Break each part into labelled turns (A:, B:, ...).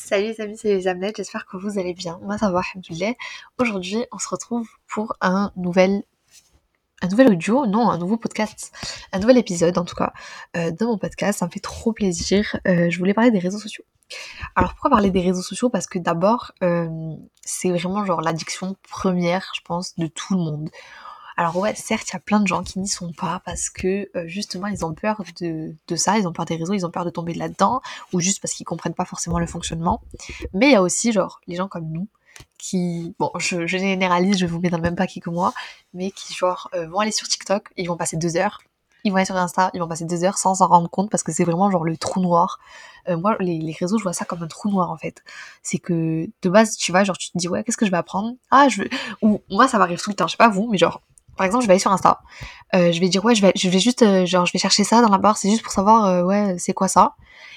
A: Salut les amis, c'est les Amnettes, j'espère que vous allez bien. Moi ça va, alhamdoulilah. Aujourd'hui, on se retrouve pour un nouvel un nouvel audio, non, un nouveau podcast, un nouvel épisode en tout cas euh, de mon podcast. Ça me fait trop plaisir. Euh, je voulais parler des réseaux sociaux. Alors pourquoi parler des réseaux sociaux? Parce que d'abord, euh, c'est vraiment genre l'addiction première, je pense, de tout le monde. Alors ouais, certes, il y a plein de gens qui n'y sont pas parce que euh, justement, ils ont peur de, de, ça, ils ont peur des réseaux, ils ont peur de tomber là-dedans, ou juste parce qu'ils comprennent pas forcément le fonctionnement. Mais il y a aussi genre les gens comme nous qui, bon, je, je généralise, je vous mets dans le même paquet que moi, mais qui genre euh, vont aller sur TikTok, ils vont passer deux heures, ils vont aller sur Insta, ils vont passer deux heures sans s'en rendre compte parce que c'est vraiment genre le trou noir. Euh, moi, les, les, réseaux, je vois ça comme un trou noir en fait. C'est que de base, tu vas, genre, tu te dis ouais, qu'est-ce que je vais apprendre? Ah, je veux. Ou moi, ça m'arrive tout le temps, je sais pas vous, mais genre, par exemple, je vais aller sur Insta. Euh, je vais dire ouais, je vais, juste, euh, genre, je vais chercher ça dans la barre, c'est juste pour savoir euh, ouais, c'est quoi ça.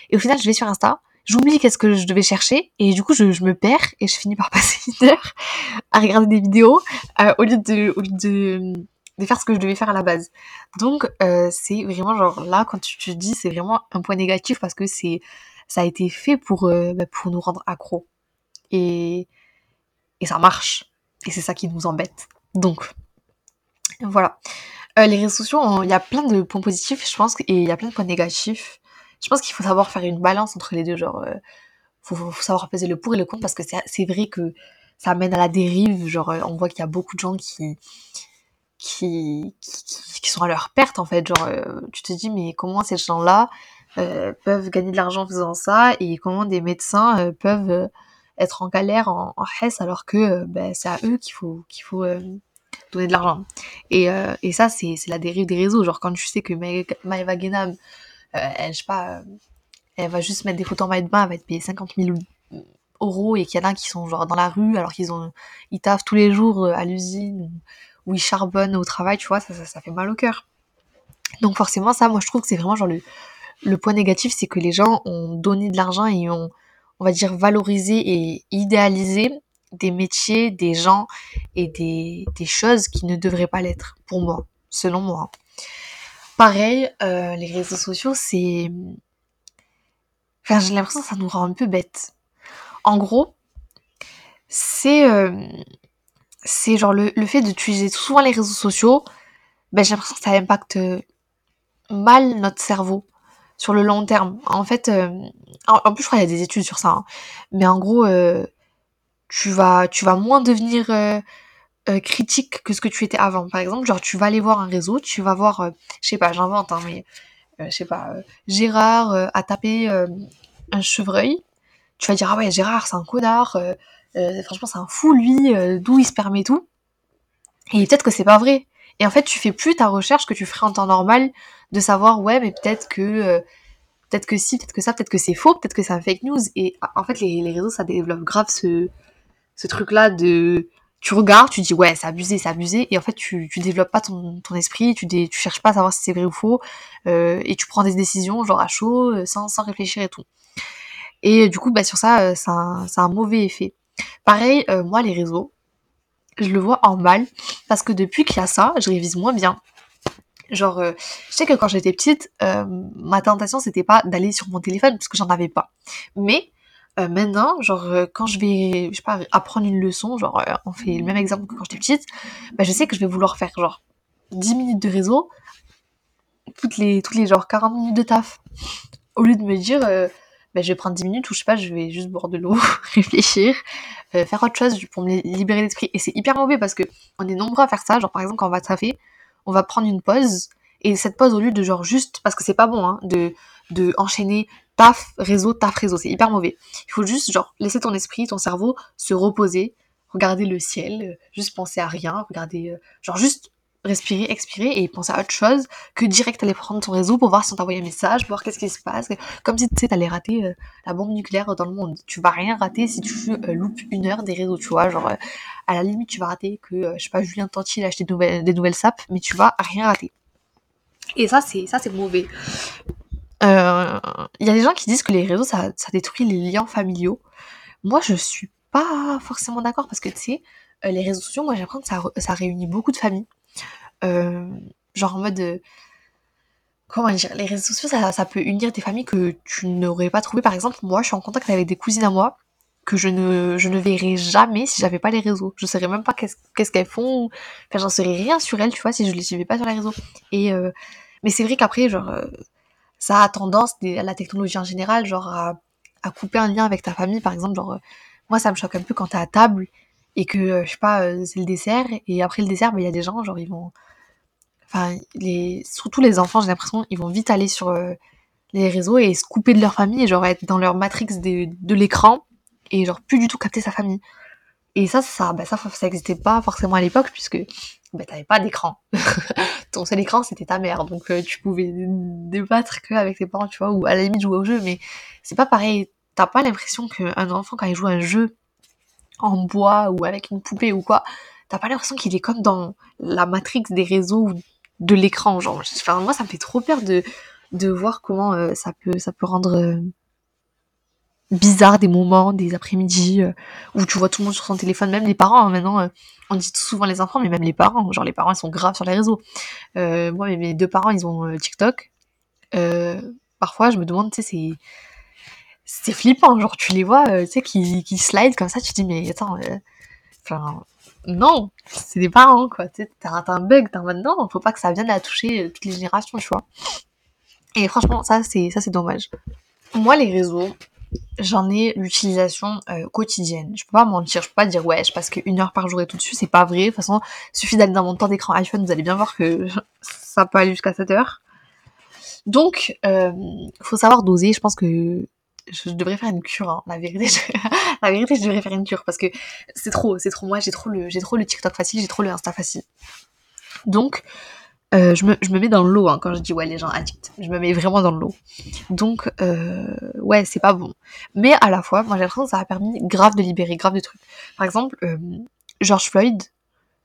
A: Et au final, je vais sur Insta, j'oublie qu'est-ce que je devais chercher et du coup, je, me perds et je finis par passer une heure à regarder des vidéos au lieu de, faire ce que je devais faire à la base. Donc, c'est vraiment genre là, quand tu te dis, c'est vraiment un point négatif parce que c'est, ça a été fait pour, bah, pour nous rendre accros. Et, et ça marche. Et c'est ça qui nous embête. Donc, voilà. Euh, les réseaux sociaux, il y a plein de points positifs, je pense, et il y a plein de points négatifs. Je pense qu'il faut savoir faire une balance entre les deux, genre, euh, faut, savoir peser le pour et le contre, parce que c'est vrai que ça mène à la dérive, genre, euh, on voit qu'il y a beaucoup de gens qui, qui, qui, sont à leur perte, en fait, genre, tu te dis, mais comment ces gens-là peuvent gagner de l'argent en faisant ça, et comment des médecins peuvent être en galère, en, en hess, alors que ben, c'est à eux qu'il faut donner de l'argent. Et, euh, et ça, c'est la dérive des réseaux. Genre, quand tu sais que Maëva Genam, euh, elle, je sais pas, euh, elle va juste mettre des photos en maillot de bain, elle va être payée 50 000 euros et qu'il y en a qui sont genre dans la rue alors qu'ils ont, ils taffent tous les jours à l'usine ou, ils charbonnent au travail, tu vois, ça, ça, ça fait mal au cœur. Donc forcément, ça, moi, je trouve que c'est vraiment genre le, le point négatif, c'est que les gens ont donné de l'argent et ont, on va dire, valorisé et idéalisé des métiers, des gens et des, choses qui ne devraient pas l'être, pour moi, selon moi. Pareil, euh, les réseaux sociaux, c'est... Enfin, j'ai l'impression que ça nous rend un peu bêtes. En gros, c'est... Euh, c'est genre le, le fait d'utiliser souvent les réseaux sociaux, ben, j'ai l'impression que ça impacte mal notre cerveau sur le long terme. En fait, euh, en, plus, je crois qu'il y a des études sur ça. Hein. Mais en gros, tu vas, tu vas moins devenir euh, euh, critique que ce que tu étais avant. Par exemple, genre tu vas aller voir un réseau, tu vas voir, euh, je sais pas, j'invente, hein, mais euh, je sais pas, Gérard a tapé un chevreuil. Tu vas dire ah ouais Gérard c'est un connard, franchement c'est un fou lui, d'où il se permet tout. Et peut-être que c'est pas vrai. Et en fait tu fais plus ta recherche que tu ferais en temps normal de savoir ouais mais peut-être que peut-être que si, peut-être que ça, peut-être que c'est faux, peut-être que c'est un fake news. Et en fait les, les réseaux ça développe grave ce ce truc-là de tu regardes, tu dis ouais c'est abusé, c'est abusé, et en fait tu, tu développes pas ton, ton esprit, tu, dé, tu cherches pas à savoir si c'est vrai ou faux, euh, et tu prends des décisions genre à chaud, euh, sans, sans réfléchir et tout. Et du coup bah sur ça, euh, ça a un mauvais effet. Pareil, euh, moi les réseaux, je le vois en mal, parce que depuis qu'il y a ça, je révise moins bien. Genre, euh, je sais que quand j'étais petite, euh, ma tentation c'était pas d'aller sur mon téléphone parce que j'en avais pas. Mais euh, maintenant, genre euh, quand je vais, je sais pas, apprendre une leçon, genre euh, on fait le même exemple que quand j'étais petite, bah, je sais que je vais vouloir faire genre 10 minutes de réseau, toutes les, toutes les genre 40 minutes de taf, au lieu de me dire, bah, je vais prendre 10 minutes ou je sais pas, je vais juste boire de l'eau, réfléchir, faire autre chose pour me libérer l'esprit. Et c'est hyper mauvais parce que on est nombreux à faire ça, genre par exemple quand on va taffer, on va prendre une pause, et cette pause au lieu de genre juste, parce que c'est pas bon, hein, de, de enchaîner taf, réseau, taf, réseau. C'est hyper mauvais. Il faut juste, genre, laisser ton esprit, ton cerveau se reposer, regarder le ciel, euh, juste penser à rien, regarder, euh, genre, juste respirer, expirer et penser à autre chose que direct aller prendre ton réseau pour voir si on t'a envoyé un message, voir qu'est-ce qui se passe. Comme si tu sais, t'allais rater euh, la bombe nucléaire dans le monde. Tu vas rien rater si tu euh, loupes une heure des réseaux, tu vois. Genre, à la limite, tu vas rater que, je sais pas, Julien Tanti a acheté des nouvelles, des nouvelles sapes, mais tu vas rien rater. Et ça, c'est ça, c'est mauvais. Il euh, y a des gens qui disent que les réseaux, ça, ça détruit les liens familiaux. Moi, je suis pas forcément d'accord parce que, tu sais, euh, les réseaux sociaux, moi, j'apprends que ça, ça réunit beaucoup de familles. Euh, genre en mode... comment dire, les réseaux sociaux, ça, ça peut unir des familles que tu n'aurais pas trouvées. Par exemple, moi, je suis en contact avec des cousines à moi que je ne, je ne verrais jamais si j'avais pas les réseaux. Je saurais même pas qu'est-ce qu'elles font. Enfin, j'en saurais rien sur elles, tu vois, si je les suivais pas sur les réseaux. Et euh, mais c'est vrai qu'après, genre, euh, ça a tendance, la technologie en général, genre, à, à, couper un lien avec ta famille, par exemple. Genre, euh, moi, ça me choque un peu quand t'es à table et que, je sais pas, c'est le dessert, et après le dessert, bah, il y a des gens, genre, ils vont enfin les surtout les enfants j'ai l'impression ils vont vite aller sur euh, les réseaux et se couper de leur famille et genre être dans leur matrix de, de l'écran et genre plus du tout capter sa famille. Et ça ça bah ça ça existait pas forcément à l'époque puisque bah t'avais pas d'écran. Ton seul écran c'était ta mère. Donc euh, tu pouvais débattre que avec tes parents tu vois ou à la limite jouer au jeu. Mais c'est pas pareil. T'as pas l'impression qu'un enfant quand il joue un jeu en bois ou avec une poupée ou quoi t'as pas l'impression qu'il est comme dans la matrix des réseaux ou de l'écran genre. Enfin moi ça me fait trop peur de de voir comment euh, ça peut ça peut rendre euh, bizarre des moments des après-midi euh, où tu vois tout le monde sur son téléphone même les parents hein, maintenant on dit souvent les enfants mais même les parents genre les parents ils sont graves sur les réseaux moi mes deux parents ils ont TikTok parfois je me demande tu sais c'est c'est flippant genre tu les vois tu sais qui qui slide comme ça tu te dis mais attends enfin non, c'est des parents, quoi. Tu sais, t'as un bug, t'es en mode non, faut pas que ça vienne à toucher euh, toutes les générations, tu vois. Et franchement, ça, c'est, ça, c'est dommage. Moi, les réseaux, j'en ai l'utilisation euh, quotidienne. Je peux pas mentir, je peux pas dire ouais, je passe qu'une heure par jour et tout dessus, c'est pas vrai. De toute façon, il suffit d'aller dans mon temps d'écran iPhone, vous allez bien voir que ça peut aller jusqu'à 7 heures. Donc, euh, faut savoir doser. Je pense que je devrais faire une cure, hein. la vérité. Je... devrais faire une cure parce que c'est trop, c'est trop moi. J'ai trop le, j'ai trop le TikTok facile, j'ai trop le Insta facile. Donc, euh, je, me, je me mets dans l'eau hein, quand je dis ouais les gens addicts. Je me mets vraiment dans l'eau. Donc, euh, ouais, c'est pas bon. Mais à la fois, moi j'ai l'impression que ça a permis grave de libérer, grave de trucs. Par exemple, euh, George Floyd,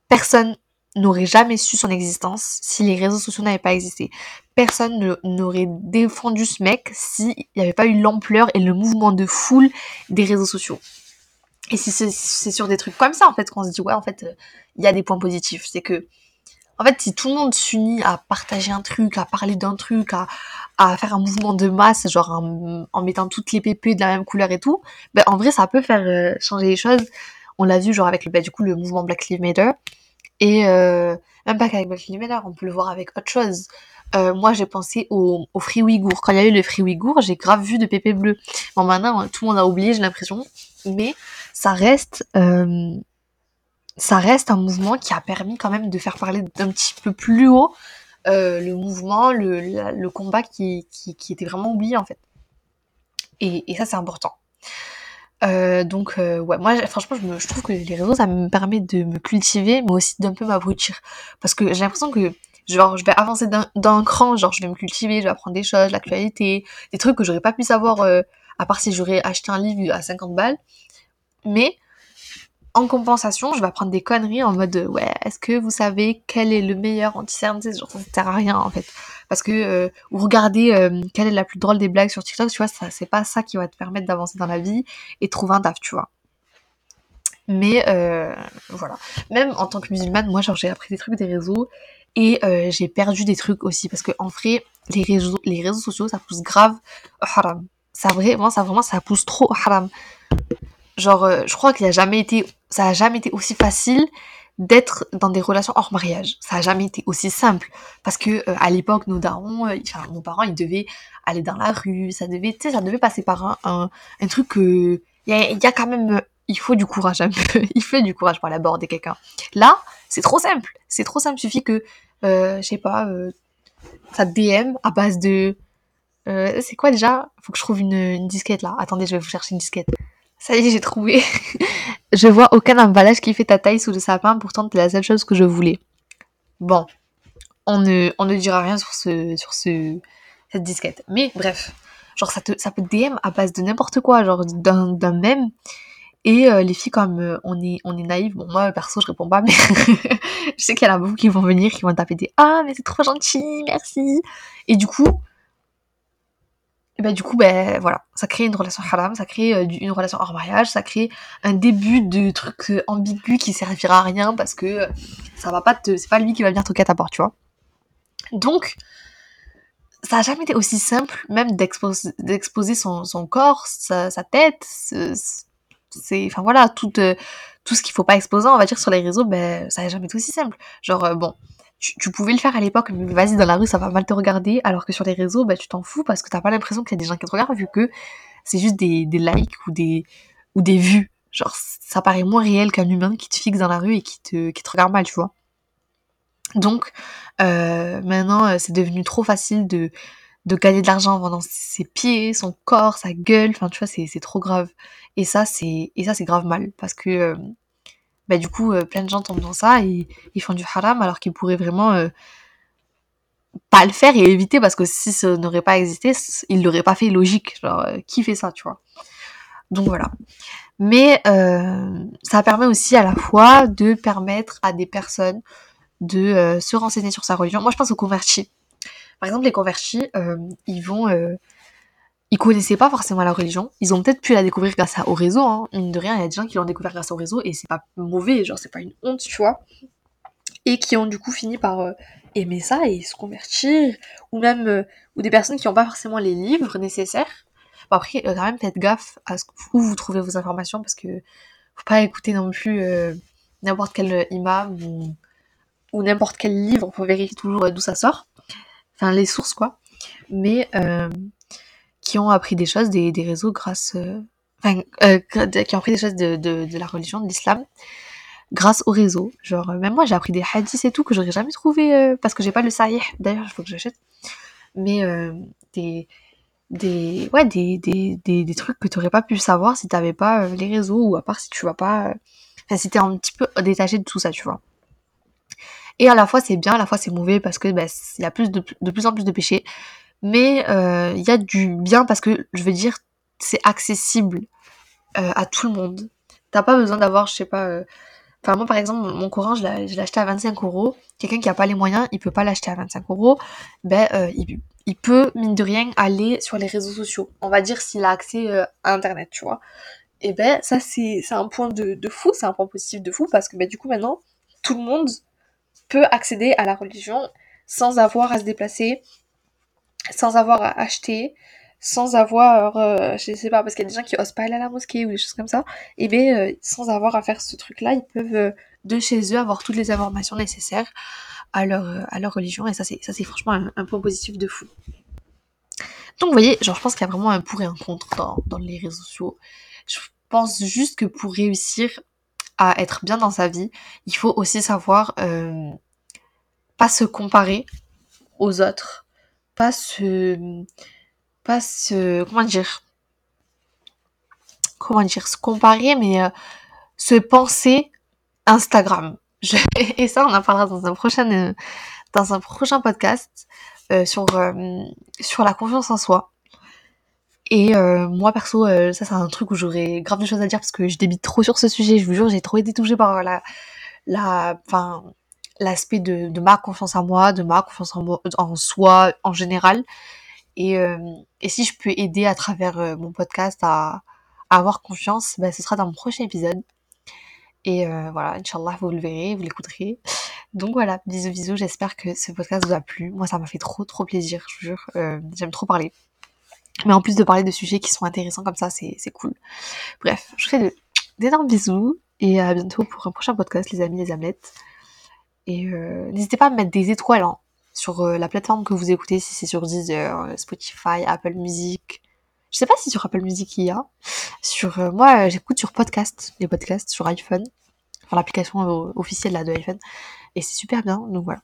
A: personne n'aurait jamais su son existence si les réseaux sociaux n'avaient pas existé. Personne n'aurait défendu ce mec s'il n'y avait pas eu l'ampleur et le mouvement de foule des réseaux sociaux. Et c'est sur des trucs comme ça, en fait, qu'on se dit, ouais, en fait, il y a des points positifs. C'est que, en fait, si tout le monde s'unit à partager un truc, à parler d'un truc, à, faire un mouvement de masse, genre en, mettant toutes les PP de la même couleur et tout, ben, en vrai, ça peut faire euh, changer les choses. On l'a vu, genre, avec le, ben, du coup, le mouvement Black Lives Matter. Et euh, même pas qu'avec Black Lives Matter, on peut le voir avec autre chose. Euh, moi, j'ai pensé au, au Free Ouïghour. Quand il y a eu le Free Ouïghour, j'ai grave vu de pépé bleu. Bon, maintenant, tout le monde a oublié, j'ai l'impression. Mais ça reste, euh, ça reste un mouvement qui a permis quand même de faire parler d'un petit peu plus haut euh, le mouvement, le, le combat qui, qui, qui, était vraiment oublié en fait. Et, et ça, c'est important. Euh, donc euh, ouais, moi franchement je, me, je trouve que les réseaux ça me permet de me cultiver mais aussi d'un peu m'abrutir parce que j'ai l'impression que genre je vais avancer d'un cran, genre je vais me cultiver, je vais apprendre des choses, l'actualité, des trucs que j'aurais pas pu savoir euh, à part si j'aurais acheté un livre à 50 balles. Mais en compensation, je vais apprendre des conneries en mode ouais, est-ce que vous savez quel est le meilleur anti-cerne ça sert à rien en fait. Parce que euh, ou regarder euh, quelle est la plus drôle des blagues sur TikTok, tu vois, c'est pas ça qui va te permettre d'avancer dans la vie et trouver un taf, tu vois. Mais euh, voilà. Même en tant que musulmane, moi genre j'ai appris des trucs des réseaux et euh, j'ai perdu des trucs aussi parce que en vrai, les réseaux, les réseaux sociaux ça pousse grave haram. Ça vraiment, ça vraiment, ça pousse trop haram. Genre, euh, je crois qu'il a jamais été, ça a jamais été aussi facile d'être dans des relations hors mariage. Ça a jamais été aussi simple parce que euh, à l'époque, nos darons, euh, enfin nos parents, ils devaient aller dans la rue, ça devait, ça devait passer par un, truc que il y a, quand même, il faut du courage un peu, il faut du courage pour aller aborder quelqu'un. Là, c'est trop simple, c'est trop simple, suffit que, je sais pas, ça DM à base de, c'est quoi déjà? Faut que je trouve une disquette là. Attendez, je vais vous chercher une disquette. Ça y est, j'ai trouvé. je vois aucun emballage qui fait ta taille sous le sapin, pourtant c'est la seule chose que je voulais. Bon, on ne, on ne dira rien sur ce, sur ce, cette disquette. Mais bref, genre ça, te, ça peut DM à base de n'importe quoi, genre d'un, même. Et euh, les filles, comme euh, on est, on est naïves, bon moi perso je réponds pas, mais je sais qu'il y en a beaucoup qui vont venir, qui vont taper des ah mais c'est trop gentil, merci. Et du coup, et bah du coup ben voilà ça crée une relation haram ça crée euh, une relation hors mariage ça crée un début de truc euh, ambigu qui servira à rien parce que euh, ça va pas te c'est pas lui qui va venir toquer à ta porte tu vois donc ça a jamais été aussi simple, même d'exposer son, corps, sa, tête, c'est, enfin voilà, tout, tout ce qu'il faut pas exposer, on va dire, sur les réseaux, ben, ça a jamais été aussi simple. Genre, bon, tu, pouvais le faire à l'époque, mais vas-y, dans la rue, ça va mal te regarder, alors que sur les réseaux, ben, tu t'en fous parce que t'as pas l'impression qu'il y a des gens qui te regardent, vu que c'est juste des, likes ou des, ou des vues. Genre, ça paraît moins réel qu'un humain qui te fixe dans la rue et qui te, qui te regarde mal, tu vois. Donc, euh, maintenant, euh, c'est devenu trop facile de, de gagner de l'argent en vendant ses pieds, son corps, sa gueule. Enfin, tu vois, c'est, trop grave. Et ça, c'est, et ça, c'est grave mal. Parce que, euh, bah, du coup, plein de gens tombent dans ça et ils font du haram alors qu'ils pourraient vraiment pas le faire et éviter parce que si ça n'aurait pas existé, ils l'auraient pas fait logique. Genre, qui fait ça, tu vois. Donc voilà. Mais ça permet aussi à la fois de permettre à des personnes de euh, se renseigner sur sa religion. Moi, je pense aux convertis. Par exemple, les convertis, euh, ils vont... Euh, ils connaissaient pas forcément la religion. Ils ont peut-être pu la découvrir grâce au réseau. Hein. De rien, il y a des gens qui l'ont découvert grâce au réseau et c'est pas mauvais, genre c'est pas une honte, tu vois. Et qui ont du coup fini par aimer ça et se convertir. Ou même... ou des personnes qui n'ont pas forcément les livres nécessaires. Bon, après, quand même, faites gaffe à où vous trouvez vos informations parce que faut pas écouter non plus n'importe quel imam ou ou n'importe quel livre pour vérifier toujours euh, d'où ça sort. Enfin, les sources, quoi. Mais euh, qui ont appris des choses des, réseaux grâce... Euh, enfin, qui ont appris des choses de, de, la religion, de l'islam, grâce au réseau. Genre, même moi, j'ai appris des hadiths et tout que j'aurais jamais trouvé, parce que j'ai pas le sahih. D'ailleurs, il faut que j'achète. Mais des des ouais des, des, des, des trucs que tu aurais pas pu savoir si t'avais pas les réseaux ou à part si tu vas pas enfin si t'es un petit peu détaché de tout ça tu vois et à la fois c'est bien, à la fois c'est mauvais parce que bah, il y a plus de, de, plus en plus de péchés. Mais euh, il y a du bien parce que je veux dire c'est accessible euh, à tout le monde. T'as pas besoin d'avoir, je sais pas. Euh... Enfin moi par exemple mon Coran je l'ai acheté à 25 euros. Quelqu'un qui a pas les moyens, il peut pas l'acheter à 25 euros. Ben euh, il, peut mine de rien aller sur les réseaux sociaux. On va dire s'il a accès euh, à internet, tu vois. Et ben ça c'est un point de, de fou, c'est un point positif de fou parce que ben du coup maintenant tout le monde peut accéder à la religion sans avoir à se déplacer, sans avoir à acheter, sans avoir, euh, je sais pas, parce qu'il y a des gens qui osent pas aller à la mosquée ou des choses comme ça, et bien euh, sans avoir à faire ce truc-là, ils peuvent euh, de chez eux avoir toutes les informations nécessaires à leur, à leur religion, et ça c'est, franchement un, point positif de fou. Donc vous voyez, genre je pense qu'il y a vraiment un pour et un contre dans, dans les réseaux sociaux. Je pense juste que pour réussir à être bien dans sa vie, il faut aussi savoir euh, pas se comparer aux autres, pas se, pas se, comment dire, comment dire, se comparer, mais euh, se penser Instagram. et ça, on en parlera dans un prochain, euh, dans un prochain podcast sur sur la confiance en soi. Et euh, moi perso, euh, ça c'est un truc où j'aurais grave de choses à dire parce que je débite trop sur ce sujet. Je vous jure, j'ai trop été touchée par la, la, enfin, l'aspect de, ma confiance en moi, de ma confiance en, moi, en soi en général. Et, euh, si je peux aider à travers mon podcast à, avoir confiance, ben, ce sera dans mon prochain épisode. Et voilà, Inch'Allah, vous le verrez, vous l'écouterez. Donc voilà, bisous bisous, j'espère que ce podcast vous a plu. Moi ça m'a fait trop trop plaisir, je vous jure. J'aime trop parler. Mais en plus de parler de sujets qui sont intéressants comme ça, c'est cool. Bref, je vous fais d'énormes bisous et à bientôt pour un prochain podcast, les amis, les amettes. Et euh, n'hésitez pas à mettre des étoiles hein, sur euh, la plateforme que vous écoutez, si c'est sur Deezer, Spotify, Apple Music. Je sais pas si sur Apple Music il y a. Sur euh, moi, j'écoute sur podcast, les podcasts sur iPhone, enfin l'application officielle là de iPhone et c'est super bien, donc voilà.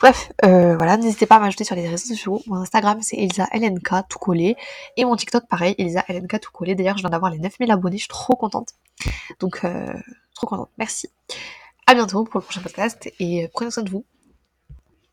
A: Bref, euh, voilà, n'hésitez pas à m'ajouter sur les réseaux sociaux. Mon Instagram c'est Elisa LNK tout collé. Et mon TikTok pareil, Elisa LNK tout collé. D'ailleurs, je viens d'avoir les 9000 abonnés, je suis trop contente. Donc, euh, trop contente, merci. À bientôt pour le prochain podcast et prenez soin de vous.